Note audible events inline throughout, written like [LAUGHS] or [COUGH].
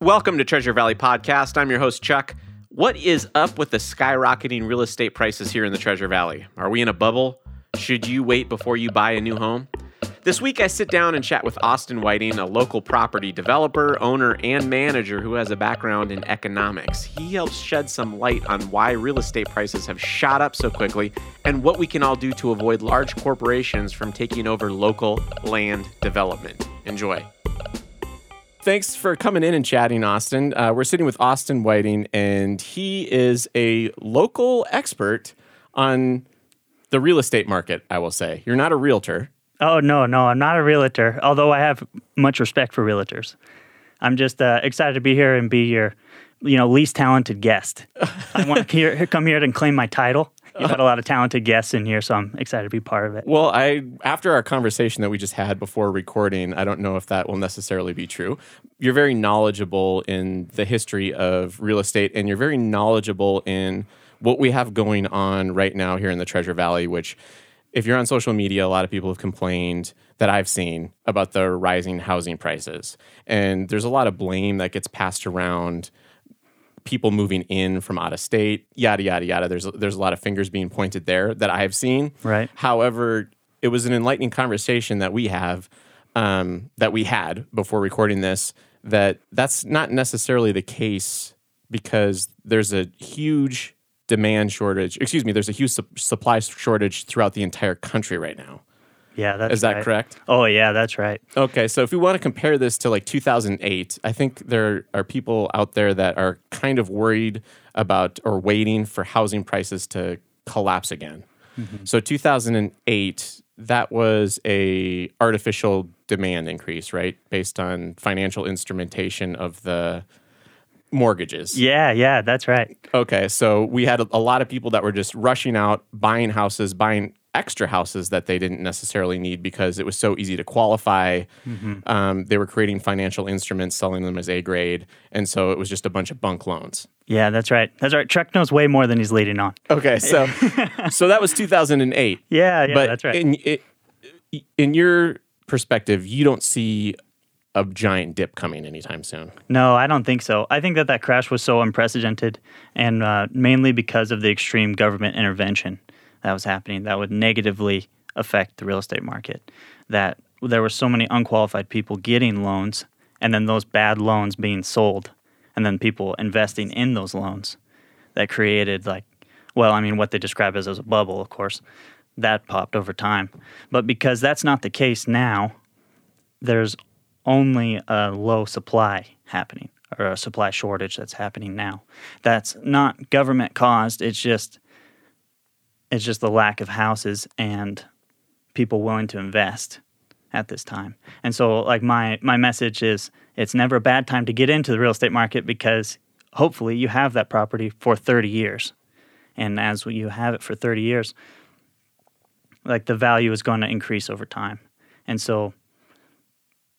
Welcome to Treasure Valley Podcast. I'm your host, Chuck. What is up with the skyrocketing real estate prices here in the Treasure Valley? Are we in a bubble? Should you wait before you buy a new home? This week, I sit down and chat with Austin Whiting, a local property developer, owner, and manager who has a background in economics. He helps shed some light on why real estate prices have shot up so quickly and what we can all do to avoid large corporations from taking over local land development. Enjoy. Thanks for coming in and chatting, Austin. Uh, we're sitting with Austin Whiting, and he is a local expert on the real estate market, I will say. You're not a realtor. Oh no, no, I'm not a realtor. Although I have much respect for realtors, I'm just uh, excited to be here and be your, you know, least talented guest. I want to [LAUGHS] come here and claim my title. You've had a lot of talented guests in here, so I'm excited to be part of it. Well, I after our conversation that we just had before recording, I don't know if that will necessarily be true. You're very knowledgeable in the history of real estate, and you're very knowledgeable in what we have going on right now here in the Treasure Valley, which if you're on social media, a lot of people have complained that I've seen about the rising housing prices. And there's a lot of blame that gets passed around people moving in from out of state, yada yada yada. There's there's a lot of fingers being pointed there that I have seen. Right. However, it was an enlightening conversation that we have um, that we had before recording this. That that's not necessarily the case because there's a huge demand shortage. Excuse me, there's a huge su- supply shortage throughout the entire country right now. Yeah, that's Is that right. correct? Oh yeah, that's right. Okay, so if we want to compare this to like 2008, I think there are people out there that are kind of worried about or waiting for housing prices to collapse again. Mm-hmm. So 2008, that was a artificial demand increase, right? Based on financial instrumentation of the mortgages. Yeah, yeah, that's right. Okay, so we had a, a lot of people that were just rushing out, buying houses, buying extra houses that they didn't necessarily need because it was so easy to qualify. Um, they were creating financial instruments, selling them as A grade, and so it was just a bunch of bunk loans. Yeah, that's right. That's right. Chuck knows way more than he's leading on. Okay, so [LAUGHS] so that was 2008. Yeah, yeah, but that's right. In it, in your perspective, you don't see a giant dip coming anytime soon. No, I don't think so. I think that that crash was so unprecedented, and uh, mainly because of the extreme government intervention that was happening that would negatively affect the real estate market. That there were so many unqualified people getting loans, and then those bad loans being sold, and then people investing in those loans that created like, well, I mean, what they describe as, as a bubble, of course, that popped over time. But because that's not the case now, there's only a low supply happening or a supply shortage that's happening now. That's not government caused. It's just it's just the lack of houses and people willing to invest at this time. And so like my my message is it's never a bad time to get into the real estate market because hopefully you have that property for 30 years. And as you have it for 30 years, like the value is going to increase over time. And so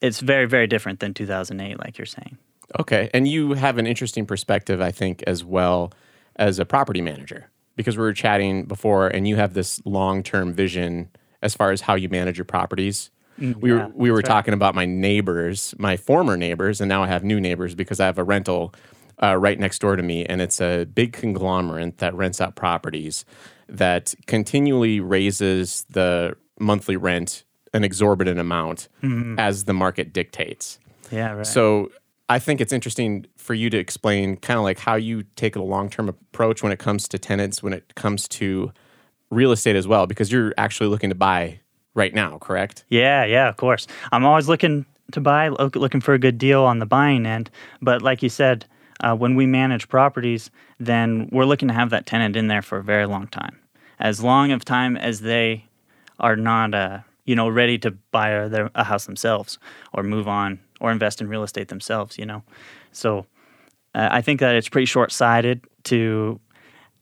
it's very very different than 2008 like you're saying. Okay. And you have an interesting perspective, I think, as well as a property manager, because we were chatting before and you have this long term vision as far as how you manage your properties. we yeah, were we were right. talking about my neighbors, my former neighbors, and now I have new neighbors because I have a rental uh, right next door to me, and it's a big conglomerate that rents out properties that continually raises the monthly rent an exorbitant amount as the market dictates. Yeah, right. So I think it's interesting for you to explain kind of like how you take a long term approach when it comes to tenants, when it comes to real estate as well, because you're actually looking to buy right now, correct? Yeah, yeah, of course. I'm always looking to buy, look, looking for a good deal on the buying end. But like you said, uh, when we manage properties, then we're looking to have that tenant in there for a very long time, as long of time as they are not, uh, you know, ready to buy a, a house themselves or move on or invest in real estate themselves. You know, so uh, I think that it's pretty short sighted to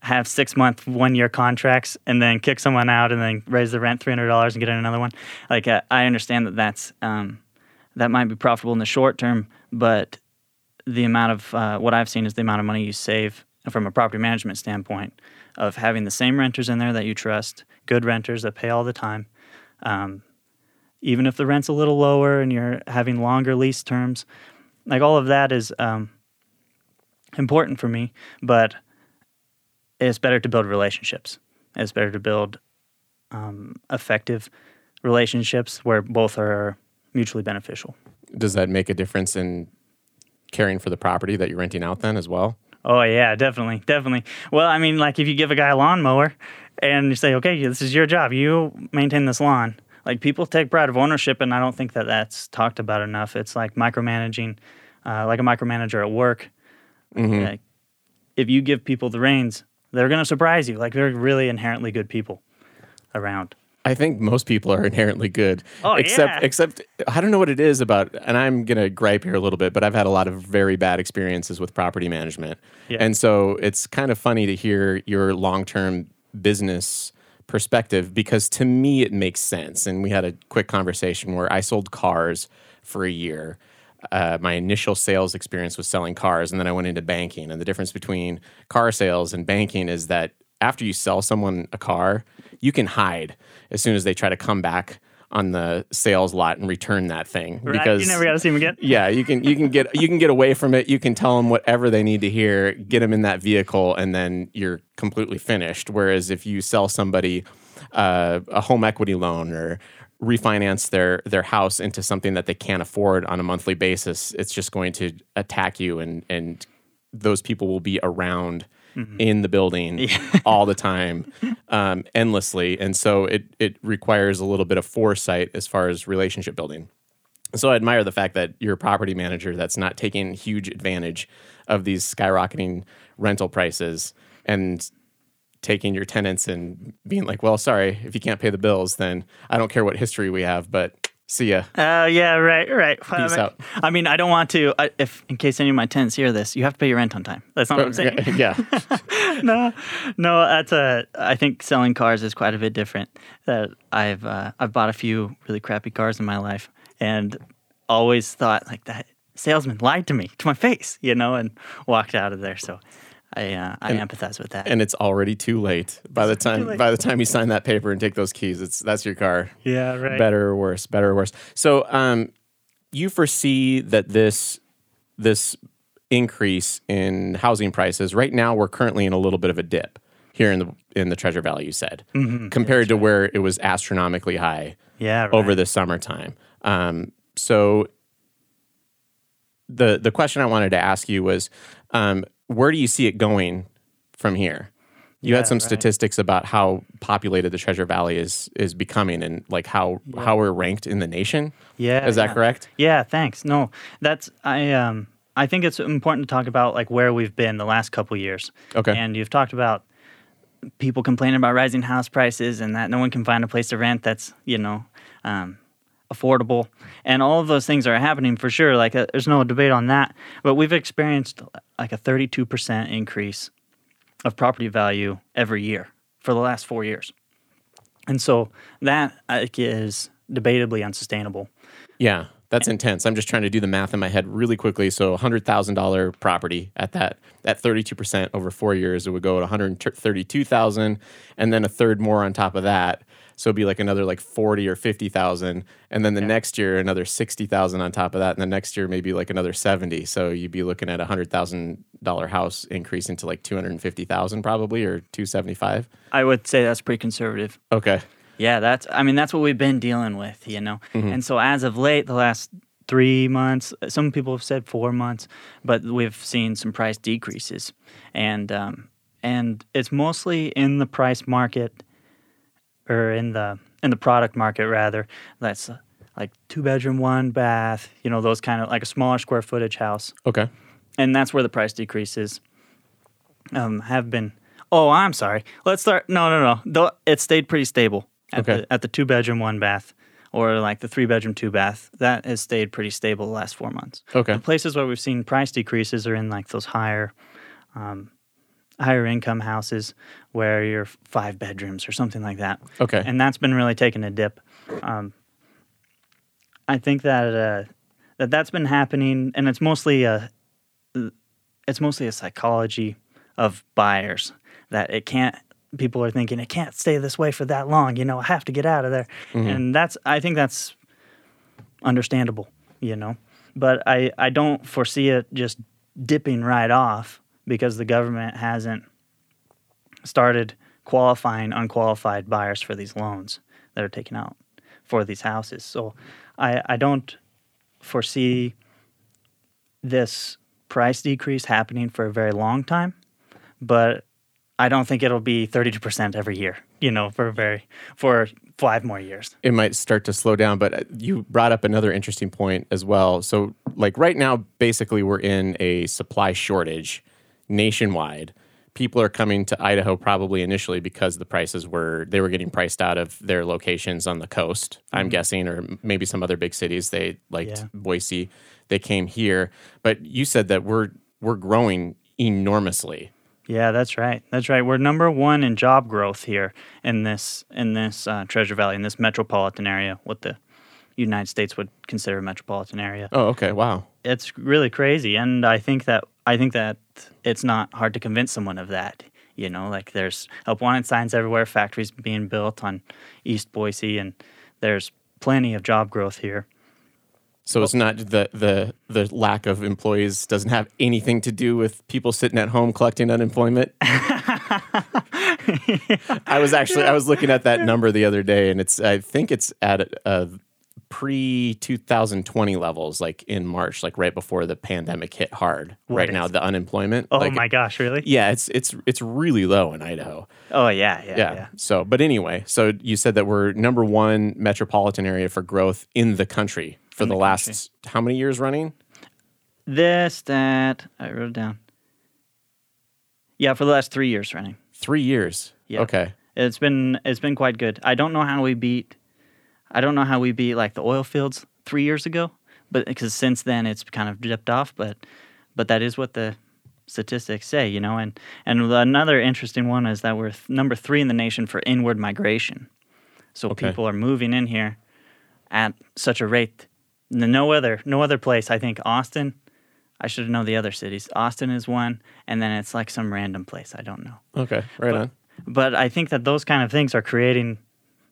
have six month, one year contracts and then kick someone out and then raise the rent three hundred dollars and get in another one. Like uh, I understand that that's um, that might be profitable in the short term, but the amount of uh, what I've seen is the amount of money you save from a property management standpoint of having the same renters in there that you trust, good renters that pay all the time. Um, even if the rent's a little lower and you're having longer lease terms, like all of that is um, important for me, but it's better to build relationships. It's better to build um, effective relationships where both are mutually beneficial. Does that make a difference in caring for the property that you're renting out then as well? Oh yeah, definitely, definitely. Well, I mean, like if you give a guy a lawnmower and you say, "Okay, this is your job. You maintain this lawn." Like people take pride of ownership, and I don't think that that's talked about enough. It's like micromanaging, uh, like a micromanager at work. Like, if you give people the reins, they're going to surprise you. Like they're really inherently good people around. I think most people are inherently good. Oh, except yeah. except I don't know what it is about and I'm gonna gripe here a little bit, but I've had a lot of very bad experiences with property management. Yeah. And so it's kind of funny to hear your long term business perspective because to me it makes sense. And we had a quick conversation where I sold cars for a year. Uh, my initial sales experience was selling cars, and then I went into banking. And the difference between car sales and banking is that after you sell someone a car, you can hide as soon as they try to come back on the sales lot and return that thing Right? because you never got to see him again. yeah, you can you can get you can get away from it. You can tell them whatever they need to hear, get them in that vehicle, and then you're completely finished. Whereas if you sell somebody uh, a home equity loan or refinance their their house into something that they can't afford on a monthly basis, it's just going to attack you, and and those people will be around in the building [LAUGHS] all the time, um, endlessly, and so it it requires a little bit of foresight as far as relationship building. So I admire the fact that you're a property manager that's not taking huge advantage of these skyrocketing rental prices and taking your tenants and being like, well, sorry, if you can't pay the bills, then I don't care what history we have, but see ya. Oh yeah, right, right. I Peace mean, out. I mean, I don't want to. I, if in case any of my tenants hear this, you have to pay your rent on time. That's not what I'm saying. yeah. [LAUGHS] [LAUGHS] no, no. That's a. I think selling cars is quite a bit different. That I've uh, I've bought a few really crappy cars in my life, and always thought like that salesman lied to me to my face, you know, and walked out of there. So I uh, I empathize with that. And it's already too late. By the time by the time you sign that paper and take those keys, it's that's your car. yeah, right. better or worse better or worse so um you foresee that this this increase in housing prices right now we're currently in a little bit of a dip here in the in the treasure valley you said compared to where it was astronomically high Yeah, right. over the summertime um so the the question i wanted to ask you was um where do you see it going from here you Yeah, had some right. statistics about how populated the Treasure Valley is is becoming, and like how how we're ranked in the nation. Yeah, is that yeah. correct? Yeah, thanks. No, that's I um I think it's important to talk about like where we've been the last couple years. Okay. And you've talked about people complaining about rising house prices and that no one can find a place to rent that's you know um, affordable, and all of those things are happening for sure. Like uh, there's no debate on that. But we've experienced like a 32 percent increase of property value every year for the last four years, and so that like, is debatably unsustainable. Yeah, that's intense. I'm just trying to do the math in my head really quickly. So, hundred thousand dollar property at that at 32 percent over four years, it would go at 132 thousand, and then a third more on top of that. So it'd be like another like 40 or 50 thousand, and then the next year another 60 thousand on top of that, and the next year maybe like another 70. So you'd be looking at a hundred thousand dollar house increasing to like 250 thousand probably or 275. I would say that's pretty conservative. Okay. Yeah, that's. I mean, that's what we've been dealing with, you know. Mm-hmm. And so, as of late, the last three months, some people have said four months, but we've seen some price decreases, and um, and it's mostly in the price market, or in the in the product market rather. That's uh, like two bedroom, one bath, you know, those kind of like a smaller square footage house Okay. and that's where the price decreases um, have been. Oh, I'm sorry. Let's start. No, no, no. It stayed pretty stable at Okay. the at the two bedroom, one bath, or like the three bedroom, two bath. That has stayed pretty stable the last four months. Okay. The places where we've seen price decreases are in like those higher, um, higher income houses where you're five bedrooms or something like that. Okay. And that's been really taking a dip. Um, I think that uh, that that's been happening, and it's mostly a it's mostly a psychology of buyers that it can't. People are thinking it can't stay this way for that long. You know, I have to get out of there, and that's I think that's understandable. You know, but I, I don't foresee it just dipping right off because the government hasn't started qualifying unqualified buyers for these loans that are taken out for these houses. So I, I don't foresee this price decrease happening for a very long time, but I don't think it'll be 32% every year, you know, for very for five more years. It might start to slow down, but uh, you brought up another interesting point as well. So like right now basically we're in a supply shortage nationwide. People are coming to Idaho probably initially because the prices were they were getting priced out of their locations on the coast. I'm Mm-hmm. guessing or maybe some other big cities they liked Yeah. Boise. They came here, but you said that we're we're growing enormously. Yeah, that's right. That's right. We're number one in job growth here in this in this uh, Treasure Valley, in this metropolitan area, what the United States would consider a metropolitan area. Oh, okay. Wow. It's really crazy, and I think that I think that it's not hard to convince someone of that. You know, like there's help wanted signs everywhere, factories being built on East Boise, and there's plenty of job growth here. So it's not the the the lack of employees doesn't have anything to do with people sitting at home collecting unemployment. [LAUGHS] I was actually I was looking at that number the other day, and it's I think it's at uh, pre 2020 levels, like in March, like right before the pandemic hit hard. What right is- now, the unemployment. Oh like, my gosh, really? Yeah, it's it's it's really low in Idaho. Oh yeah, yeah, Yeah. yeah. So, but anyway, so you said that we're number one metropolitan area for growth in the country for the, the last how many years running? This, that, I wrote it down. Yeah, for the last three years running. Three years. Yeah. Okay. It's been it's been quite good. I don't know how we beat I don't know how we beat like the oil fields three years ago, but because since then it's kind of dipped off. But but that is what the statistics say, you know. And and another interesting one is that we're th- number three in the nation for inward migration. So Okay. people are moving in here at such a rate. No other no other place. I think Austin. I should know the other cities. Austin is one, and then it's like some random place. I don't know Okay. Right But- on. but I think that those kind of things are creating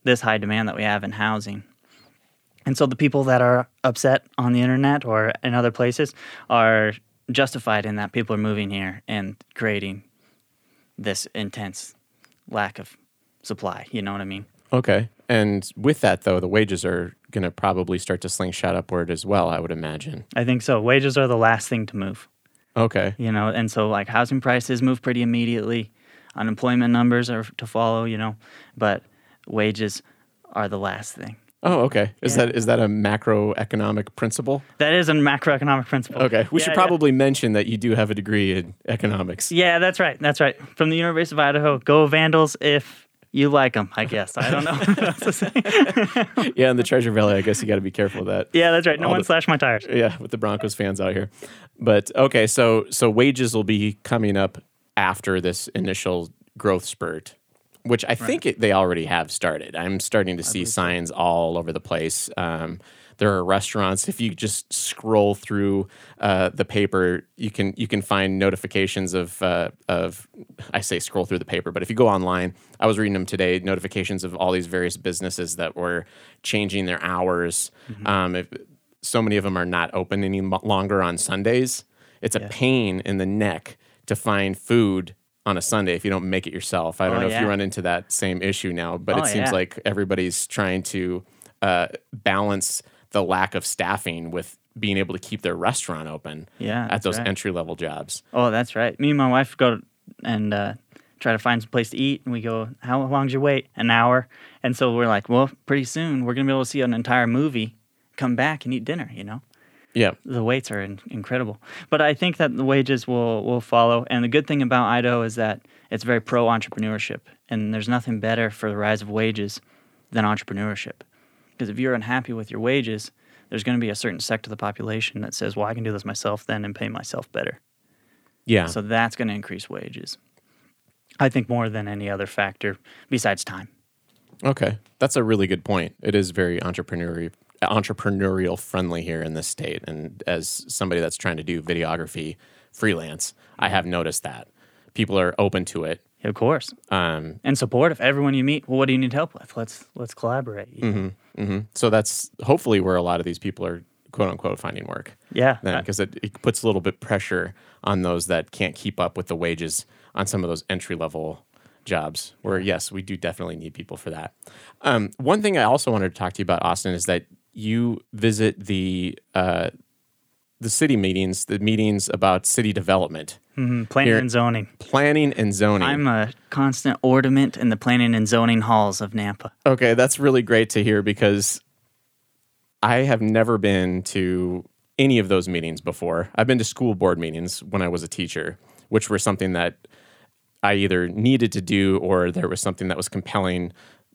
this high demand that we have in housing. And so the people that are upset on the internet or in other places are justified in that people are moving here and creating this intense lack of supply. You know what I mean? Okay. And with that, though, the wages are going to probably start to slingshot upward as well, I would imagine. I think so. Wages are the last thing to move, Okay. you know, and so like housing prices move pretty immediately, unemployment numbers are to follow, you know, but wages are the last thing. Oh, okay. Is Yeah. that is that a macroeconomic principle? That is a macroeconomic principle. Okay. We Yeah, should yeah. probably mention that you do have a degree in economics. Yeah, that's right. That's right. From the University of Idaho, go Vandals if you like them. I guess I don't know. what else to say. Yeah, in the Treasure Valley, I guess you got to be careful of that. yeah, that's right. No All one the- slash my tires. Yeah, with the Broncos fans out here. But okay, so so wages will be coming up after this initial growth spurt, which I think it, they already have started. I'm starting to see signs all over the place. Um, there are restaurants. If you just scroll through uh, the paper, you can you can find notifications of uh, of I say scroll through the paper, but if you go online, I was reading them today. Notifications of all these various businesses that were changing their hours. Um, if, so many of them are not open any longer on Sundays. It's a pain in the neck to find food on a Sunday if you don't make it yourself. I don't Oh, know if you run into that same issue now, but Oh, it seems yeah. like everybody's trying to uh, balance the lack of staffing with being able to keep their restaurant open Yeah, at those right. entry level jobs. Oh, that's right. Me and my wife go and uh, try to find some place to eat, and we go, "How long's your wait?" An hour. And so we're like, "Well, pretty soon we're gonna be able to see an entire movie, come back and eat dinner." You know. Yeah. the waits are in, incredible. But I think that the wages will will follow. And the good thing about Idaho is that it's very pro entrepreneurship, and there's nothing better for the rise of wages than entrepreneurship. Because if you're unhappy with your wages, there's going to be a certain sect of the population that says, "Well, I can do this myself then and pay myself better." Yeah. So that's going to increase wages. I think more than any other factor besides time. Okay, that's a really good point. It is very entrepreneurial entrepreneurial friendly here in this state, and as somebody that's trying to do videography freelance, I have noticed that people are open to it. Of course, Um, and supportive. Everyone you meet, well, what do you need help with? Let's let's collaborate. hmm So that's hopefully where a lot of these people are quote unquote finding work Yeah. uh, because it, it puts a little bit pressure on those that can't keep up with the wages on some of those entry level jobs where yes we do definitely need people for that um, one thing i also wanted to talk to you about austin is that you visit the uh, the city meetings the meetings about city development mhm, planning here- and zoning. planning and zoning I'm a constant ornament in the planning and zoning halls of Nampa. Okay, that's really great to hear because I have never been to any of those meetings before. I've been to school board meetings when I was a teacher, which were something that I either needed to do or there was something that was compelling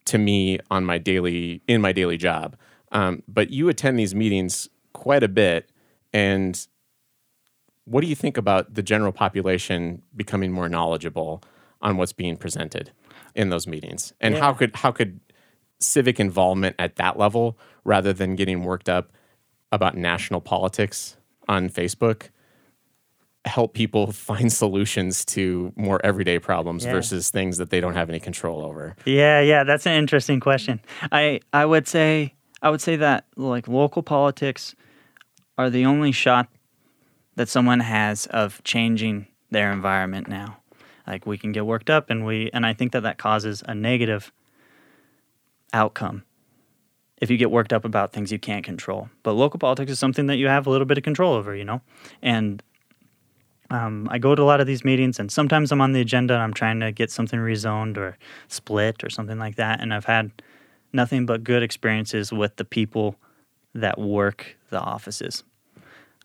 to me on my daily in my daily job. Um, but you attend these meetings quite a bit, and what do you think about the general population becoming more knowledgeable on what's being presented in those meetings? And how could how could civic involvement at that level, rather than getting worked up about national politics on Facebook, help people [LAUGHS] find solutions to more everyday problems Yeah. versus things that they don't have any control over? Yeah, yeah, that's an interesting question. I I would say I would say that like local politics are the only shot that someone has of changing their environment now. Like we can get worked up and we and I think that that causes a negative outcome if you get worked up about things you can't control. But local politics is something that you have a little bit of control over, you know? And um, I go to a lot of these meetings, and sometimes I'm on the agenda and I'm trying to get something rezoned or split or something like that. And I've had nothing but good experiences with the people that work the offices.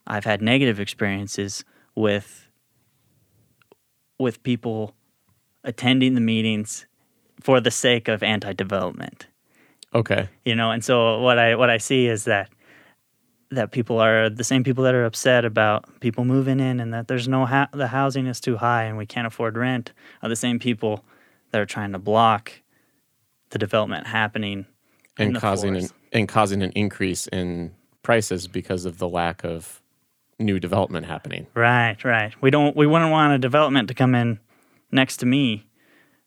I've had negative experiences with with people attending the meetings for the sake of anti-development Okay. you know and so what i what i see is that that people are the same people that are upset about people moving in and that there's no ha- the housing is too high and we can't afford rent are the same people that are trying to block the development happening and causing an, and causing an increase in prices because of the lack of new development happening. right right. We don't we wouldn't want a development to come in next to me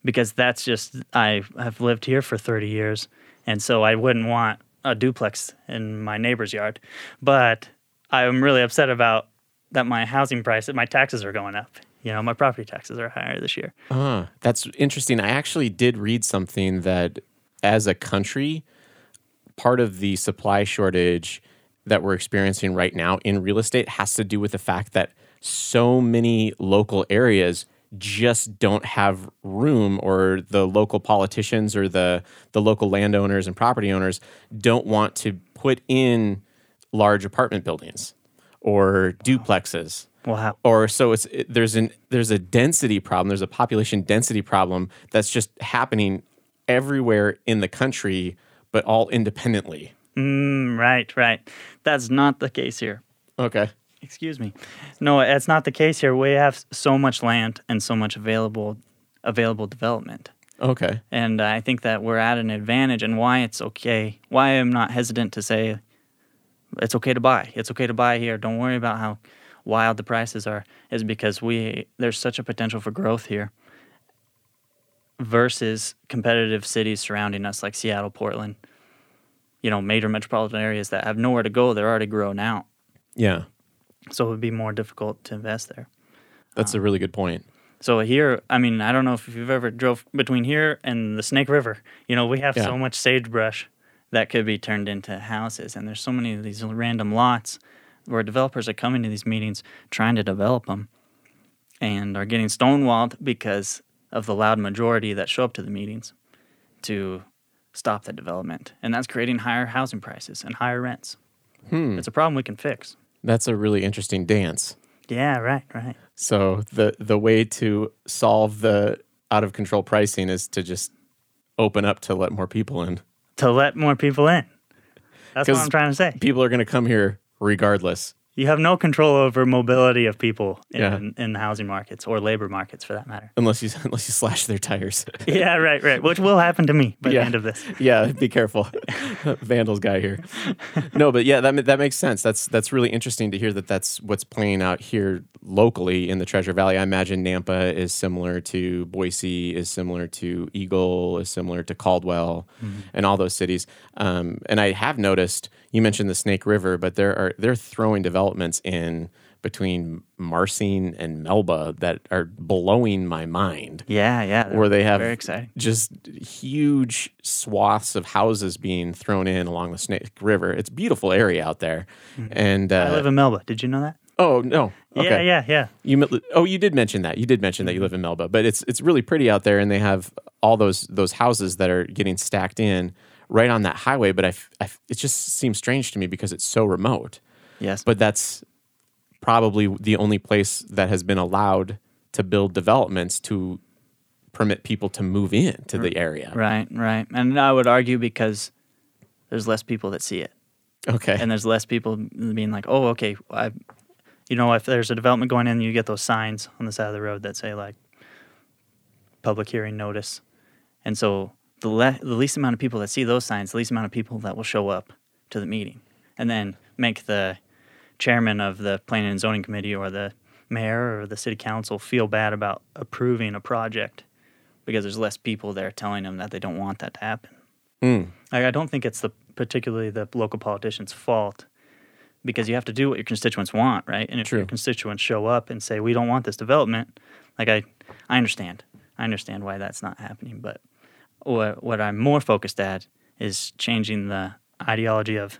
because that's just i have lived here for 30 years and so i wouldn't want a duplex in my neighbor's yard. But i'm really upset about that my housing price that my taxes are going up you know my property taxes are higher this year. Ah, that's interesting. I actually did read something that as a country, part of the supply shortage that we're experiencing right now in real estate has to do with the fact that so many local areas just don't have room or the local politicians or the the local landowners and property owners don't want to put in large apartment buildings or duplexes. Wow. Or so it's it, there's an there's a density problem there's a population density problem that's just happening everywhere in the country but all independently. Mm, right right. That's not the case here. Okay. Excuse me. No it's not the case here. We have so much land and so much available available development. Okay. And I think that we're at an advantage, and why it's okay, why I'm not hesitant to say it's okay to buy. It's okay to buy here. Don't worry about how wild the prices are, is because we there's such a potential for growth here versus competitive cities surrounding us like Seattle, Portland, you know, major metropolitan areas that have nowhere to go. They're already grown out. yeah So it would be more difficult to invest there. that's a um, really good point So here, I mean, I don't know if you've ever drove between here and the Snake River. You know, we have Yeah. so much sagebrush that could be turned into houses, and there's so many of these random lots where developers are coming to these meetings trying to develop them, and are getting stonewalled because of the loud majority that show up to the meetings to stop the development, and that's creating higher housing prices and higher rents. hmm It's a problem we can fix. that's a really interesting dance Yeah, right, right. so the the way to solve the out of control pricing is to just open up to let more people in To let more people in. That's what I'm trying to say. people are going to come here regardless you have no control over mobility of people in, Yeah. in the housing markets or labor markets for that matter. Unless you [LAUGHS] unless you slash their tires. [LAUGHS] yeah, right, right. Which will happen to me by Yeah. the end of this. [LAUGHS] yeah, be careful, Vandals guy here. No, but yeah, that that makes sense. That's that's really interesting to hear that that's what's playing out here locally in the Treasure Valley. I imagine Nampa is similar to Boise, is similar to Eagle, is similar to Caldwell, and all those cities. Um, and I have noticed you mentioned the Snake River, but there are they're throwing developments in between Marsing and Melba that are blowing my mind Yeah, yeah. where they have very exciting. just huge swaths of houses being thrown in along the Snake River. It's a beautiful area out there. And uh, Mm-hmm. I live in Melba. Did you know that? oh no, okay. Yeah, yeah, yeah. You oh you did mention that. You did mention that you live in Melba, but it's it's really pretty out there, and they have all those those houses that are getting stacked in right on that highway. But I, I it just seems strange to me because it's so remote. Yes. But that's probably the only place that has been allowed to build developments to permit people to move in to the area. right, right. And I would argue because there's less people that see it. Okay. and there's less people being like, oh, okay, I, you know, if there's a development going in, you get those signs on the side of the road that say like public hearing notice, and so the le- the least amount of people that see those signs, the least amount of people that will show up to the meeting, and then make the chairman of the planning and zoning committee or the mayor or the city council feel bad about approving a project because there's less people there telling them that they don't want that to happen. Mm. I, I don't think it's the particularly the local politicians' fault because you have to do what your constituents want, right? And if True. your constituents show up and say we don't want this development, like I, I understand, I understand why that's not happening. But what what I'm more focused at is changing the ideology of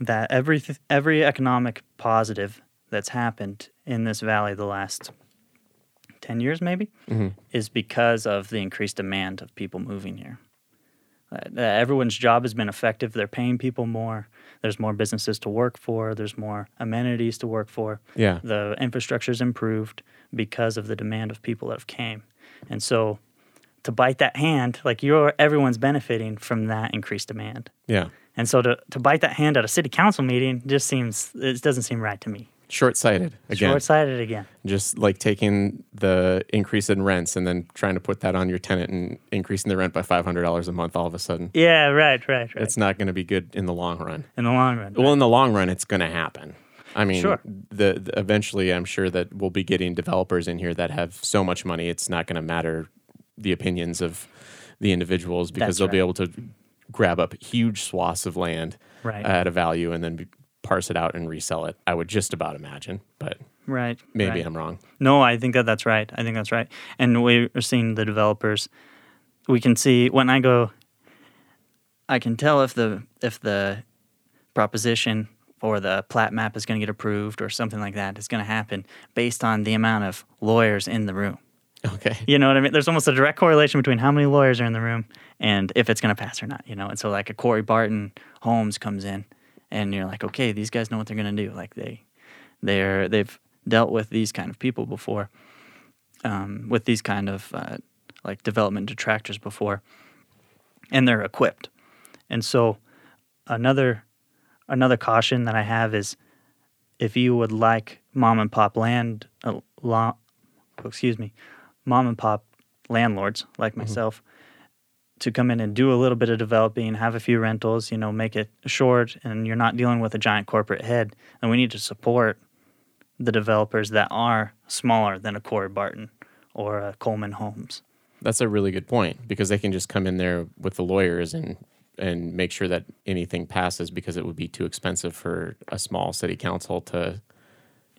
that every every economic positive that's happened in this valley the last 10 years maybe is because of the increased demand of people moving here. Uh, uh, everyone's job has been effective. They're paying people more. There's more businesses to work for. There's more amenities to work for. Yeah. the infrastructure's improved because of the demand of people that have came. And so to bite that hand like you're everyone's benefiting from that increased demand. Yeah. And so to, to bite that hand at a city council meeting just seems it doesn't seem right to me Short sighted again. short sighted again Just like taking the increase in rents and then trying to put that on your tenant and increasing the rent by five hundred dollars a month all of a sudden. yeah right right right It's not going to be good in the long run. in the long run Well, in the long run, it's going to happen. I mean, Sure. the, the eventually, I'm sure that we'll be getting developers in here that have so much money, it's not going to matter the opinions of the individuals because That's they'll be able to grab up huge swaths of land Right. at a value and then parse it out and resell it. I would just about imagine, but right maybe right. I'm wrong. No, I think that that's right. I think that's right. And we're seeing the developers. We can see when I go. I can tell if the if the proposition or the plat map is going to get approved or something like that is going to happen based on the amount of lawyers in the room. Okay. You know what I mean? There's almost a direct correlation between how many lawyers are in the room and if it's going to pass or not. You know, and so like a Corey Barton Homes comes in, and you're like, okay, these guys know what they're going to do. Like they, they're they've dealt with these kind of people before, um, with these kind of uh, like development detractors before, and they're equipped. And so, another another caution that I have is, if you would like mom and pop land, uh, lo- excuse me, mom and pop landlords like myself to come in and do a little bit of developing, have a few rentals, you know, make it short, and you're not dealing with a giant corporate head. And we need to support the developers that are smaller than a Corey Barton or a Coleman Homes. That's a really good point because they can just come in there with the lawyers and and make sure that anything passes because it would be too expensive for a small city council to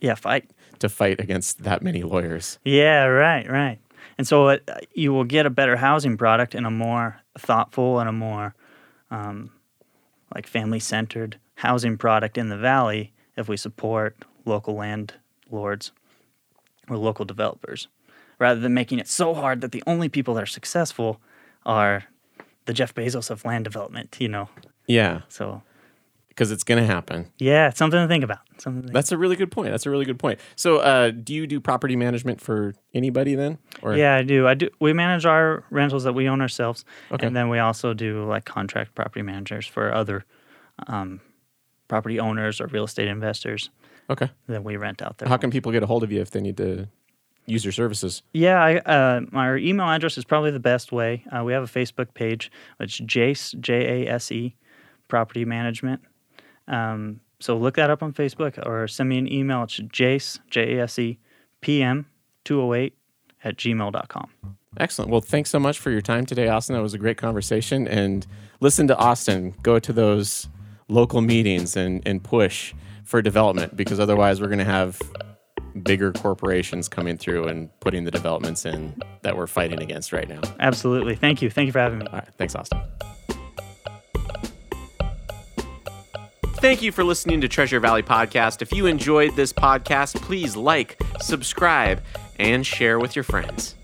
Yeah, fight. to fight against that many lawyers. Yeah, right, right. And so it, you will get a better housing product and a more thoughtful and a more um, like family centered housing product in the valley if we support local landlords or local developers rather than making it so hard that the only people that are successful are the Jeff Bezos of land development, you know. Yeah, So, because it's going to happen. yeah, it's something to think about. Something think That's a really good point. That's a really good point. So, uh, do you do property management for anybody then? Or Yeah, I do. I do. We manage our rentals that we own ourselves, Okay. and then we also do like contract property managers for other um, property owners or real estate investors. Okay. Then we rent out there. How can people get a hold of you if they need to use your services? Yeah, I, uh, our email address is probably the best way. Uh, we have a Facebook page. It's Jase J A S E Property Management. Um, so look that up on Facebook or send me an email. It's Jase J A S E PM two hundred eight at gmail.com. Excellent. Well, thanks so much for your time today, Austin. That was a great conversation. And listen to Austin. Go to those local meetings and, and push for development because otherwise we're going to have bigger corporations coming through and putting the developments in that we're fighting against right now. Absolutely. Thank you. Thank you for having me. All right. Thanks, Austin. Thank you for listening to Treasure Valley Podcast. If you enjoyed this podcast, please like, subscribe, and share with your friends.